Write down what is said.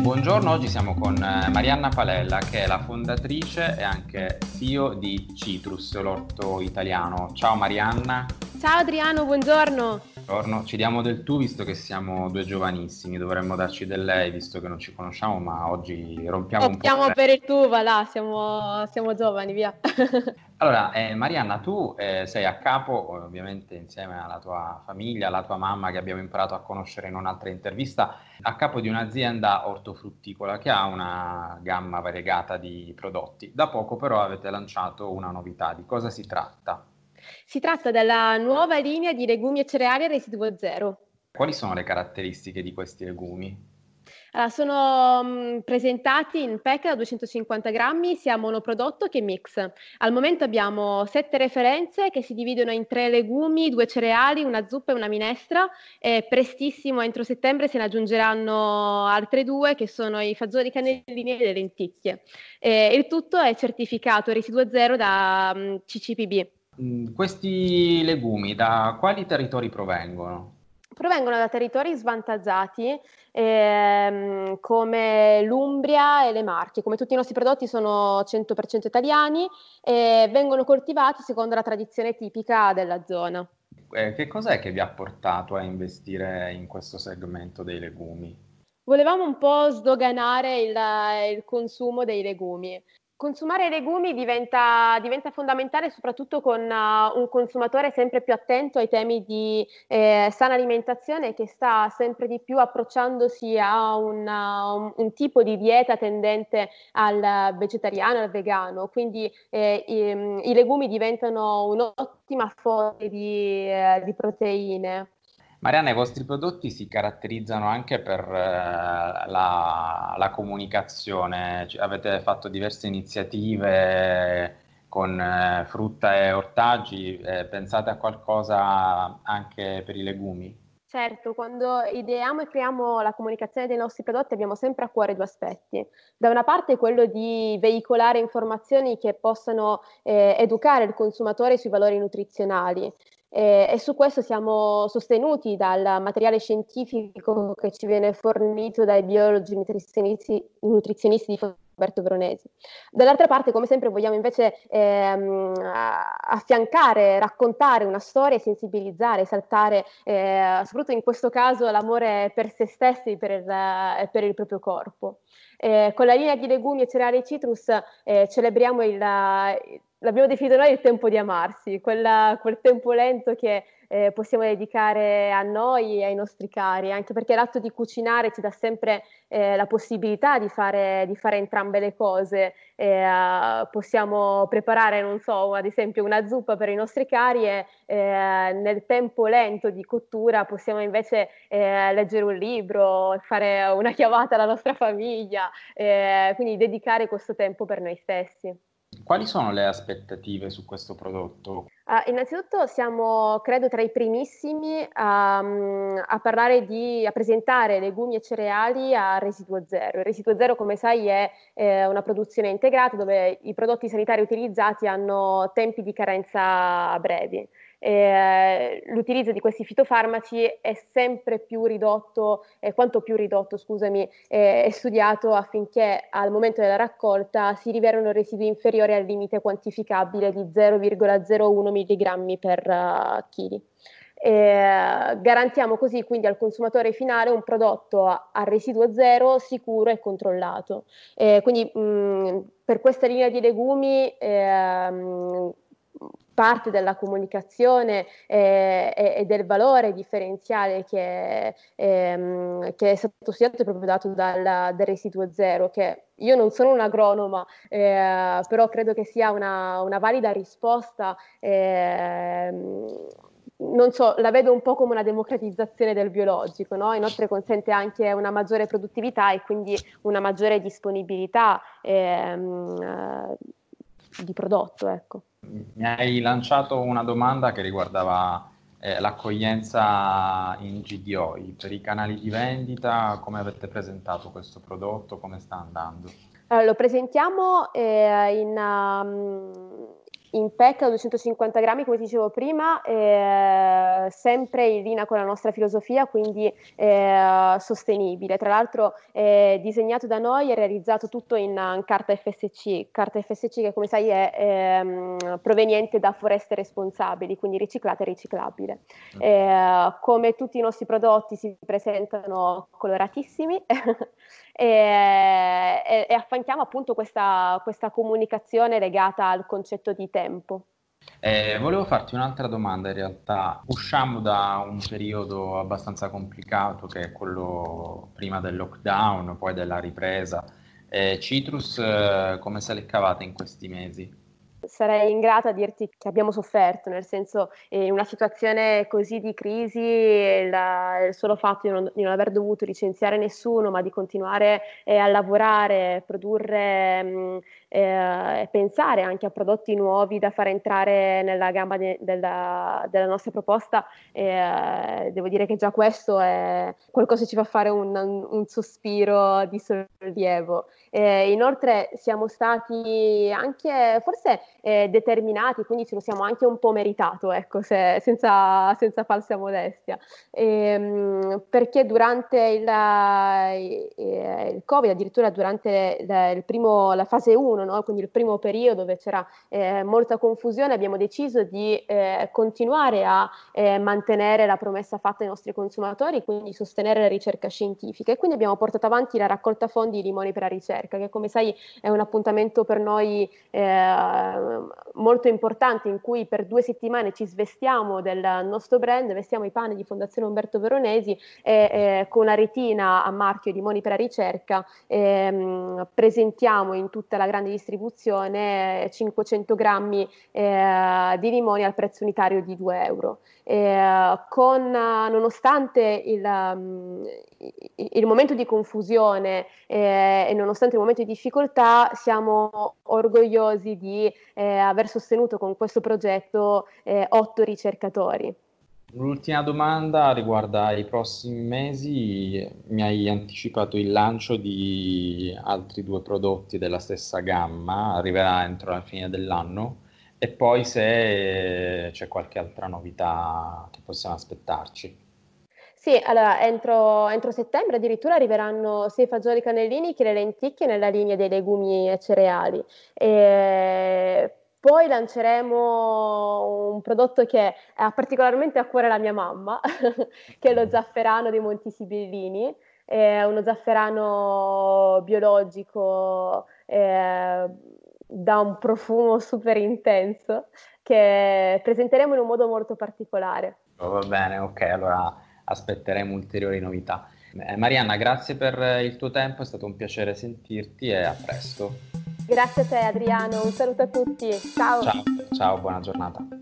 buongiorno, oggi siamo con eh, Marianna Palella che è la fondatrice e anche CEO di Citrus, l'orto italiano. Ciao Marianna. Ciao Adriano, buongiorno. Buongiorno, ci diamo del tu visto che siamo due giovanissimi, dovremmo darci del lei visto che non ci conosciamo, ma oggi rompiamo Optiamo un po'. per il tu, va là, siamo, siamo giovani, via. allora, eh, Marianna, tu eh, sei a capo, ovviamente insieme alla tua famiglia, alla tua mamma che abbiamo imparato a conoscere in un'altra intervista, a capo di un'azienda ortofrutticola che ha una gamma variegata di prodotti. Da poco però avete lanciato una novità, di cosa si tratta? Si tratta della nuova linea di legumi e cereali a residuo zero. Quali sono le caratteristiche di questi legumi? Allora, sono mh, mm, presentati in pack da 250 grammi sia monoprodotto che mix. Al momento abbiamo sette referenze che si dividono in tre legumi, due cereali, una zuppa e una minestra e prestissimo, entro settembre, se ne aggiungeranno altre due che sono i fagioli cannellini e le lenticchie. E il tutto è certificato residuo zero da mh, mm, CCPB. Mm, questi legumi da quali territori provengono? Provengono da territori svantaggiati ehm, come l'Umbria e le Marche. Come tutti i nostri prodotti sono 100% italiani e vengono coltivati secondo la tradizione tipica della zona. Eh, che cos'è che vi ha portato a investire in questo segmento dei legumi? Volevamo un po' sdoganare il, il consumo dei legumi. Consumare legumi diventa, diventa, fondamentale soprattutto con uh, un consumatore sempre più attento ai temi di eh, sana alimentazione che sta sempre di più approcciandosi a un, un, tipo di dieta tendente al vegetariano, al vegano. Quindi eh, i, i, legumi diventano un'ottima fonte di, eh, di proteine. Marianna, i vostri prodotti si caratterizzano anche per eh, la, la, comunicazione, cioè, avete fatto diverse iniziative con eh, frutta e ortaggi, eh, pensate a qualcosa anche per i legumi? Certo, quando ideiamo e creiamo la comunicazione dei nostri prodotti abbiamo sempre a cuore due aspetti. Da una parte quello di veicolare informazioni che possano eh, educare il consumatore sui valori nutrizionali, eh, e su questo siamo sostenuti dal materiale scientifico che ci viene fornito dai biologi nutrizionisti, nutrizionisti di Roberto Veronesi. Dall'altra parte, come sempre, vogliamo invece ehm, affiancare, raccontare una storia, sensibilizzare, esaltare, eh, soprattutto in questo caso, l'amore per se stessi e per, per il proprio corpo. Eh, con la linea di legumi e cereali citrus eh, celebriamo il, l'abbiamo definito noi il tempo di amarsi, quella, quel tempo lento che eh, possiamo dedicare a noi e ai nostri cari, anche perché l'atto di cucinare ci dà sempre eh, la possibilità di fare, di fare, entrambe le cose. Eh, possiamo preparare, non so, ad esempio una zuppa per i nostri cari e eh, nel tempo lento di cottura possiamo invece eh, leggere un libro, fare una chiamata alla nostra famiglia, eh, quindi dedicare questo tempo per noi stessi. Quali sono le aspettative su questo prodotto? Uh, innanzitutto siamo, credo, tra i primissimi a, a, parlare di, a presentare legumi e cereali a residuo zero. Il residuo zero, come sai, è eh, una produzione integrata dove i prodotti sanitari utilizzati hanno tempi di carenza brevi eh, l'utilizzo di questi fitofarmaci è sempre più ridotto, eh, quanto più ridotto, scusami, eh, è studiato affinché al momento della raccolta si rivelino residui inferiori al limite quantificabile di 0,01 mg per uh, chili. Eh, garantiamo così quindi al consumatore finale un prodotto a, a residuo zero, sicuro e controllato. Eh, quindi mh, per questa linea di legumi eh, parte della comunicazione eh, e, e, del valore differenziale che, ehm, che, è stato studiato e proprio dato dal, dal residuo zero, che io non sono un'agronoma, eh, però credo che sia una, una valida risposta. Eh, non so, la vedo un po' come una democratizzazione del biologico, no? inoltre consente anche una maggiore produttività e quindi una maggiore disponibilità ehm, di prodotto. Ecco mi hai lanciato una domanda che riguardava eh, l'accoglienza in GDO, per i canali di vendita, come avete presentato questo prodotto, come sta andando? Allora, lo presentiamo eh, in, um, in pack a 250 grammi, come dicevo prima, eh, sempre in linea con la nostra filosofia, quindi eh, sostenibile. Tra l'altro è disegnato da noi e realizzato tutto in, in, carta FSC, carta FSC che come sai è ehm, proveniente da foreste responsabili, quindi riciclata e riciclabile. Mm. Eh, come tutti i nostri prodotti si presentano coloratissimi e, e, e, affianchiamo appunto questa, questa comunicazione legata al concetto di tempo. Eh, volevo farti un'altra domanda in realtà. Usciamo da un periodo abbastanza complicato che è quello prima del lockdown, poi della ripresa. Eh, Citrus, eh, come se le cavate in questi mesi? Sarei ingrata a dirti che abbiamo sofferto, nel senso eh, in una situazione così di crisi il, il solo fatto di non, di non, aver dovuto licenziare nessuno, ma di continuare eh, a lavorare, produrre mh, mm, eh, pensare anche a prodotti nuovi da fare entrare nella gamba de, della, della, nostra proposta, eh, devo dire che già questo è qualcosa che ci fa fare un, un, sospiro di sollievo. Eh, inoltre siamo stati anche forse eh, determinati, quindi ce lo siamo anche un po' meritato, ecco, se, senza, senza, falsa modestia, ehm, perché durante il, eh, il, Covid, addirittura durante il, il primo, la fase 1, no? quindi il primo periodo dove c'era eh, molta confusione, abbiamo deciso di eh, continuare a eh, mantenere la promessa fatta ai nostri consumatori, quindi sostenere la ricerca scientifica e quindi abbiamo portato avanti la raccolta fondi di limoni per la ricerca che come sai è un appuntamento per noi eh, molto importante in cui per due settimane ci svestiamo del nostro brand, vestiamo i panni di Fondazione Umberto Veronesi e eh, con una retina a marchio di Moni per la ricerca ehm, presentiamo in tutta la grande distribuzione 500 grammi eh, di limoni al prezzo unitario di 2 euro. con, nonostante il, um, il, momento di confusione eh, e nonostante il momento di difficoltà, siamo orgogliosi di eh, aver sostenuto con questo progetto eh, otto ricercatori. L'ultima domanda riguarda i prossimi mesi. Mi hai anticipato il lancio di altri due prodotti della stessa gamma, arriverà entro la fine dell'anno. E poi se c'è qualche altra novità che possiamo aspettarci. Sì, allora entro, entro, settembre addirittura arriveranno sia i fagioli cannellini che le lenticchie nella linea dei legumi e cereali. E poi lanceremo un prodotto che ha particolarmente a cuore la mia mamma, che è lo zafferano dei Monti Sibillini. È uno zafferano biologico eh, da un profumo super intenso che presenteremo in un modo molto particolare. Oh, va bene, ok, allora aspetteremo ulteriori novità. Eh, Marianna, grazie per il tuo tempo, è stato un piacere sentirti e a presto. Grazie a te Adriano, un saluto a tutti, ciao. Ciao, ciao buona giornata.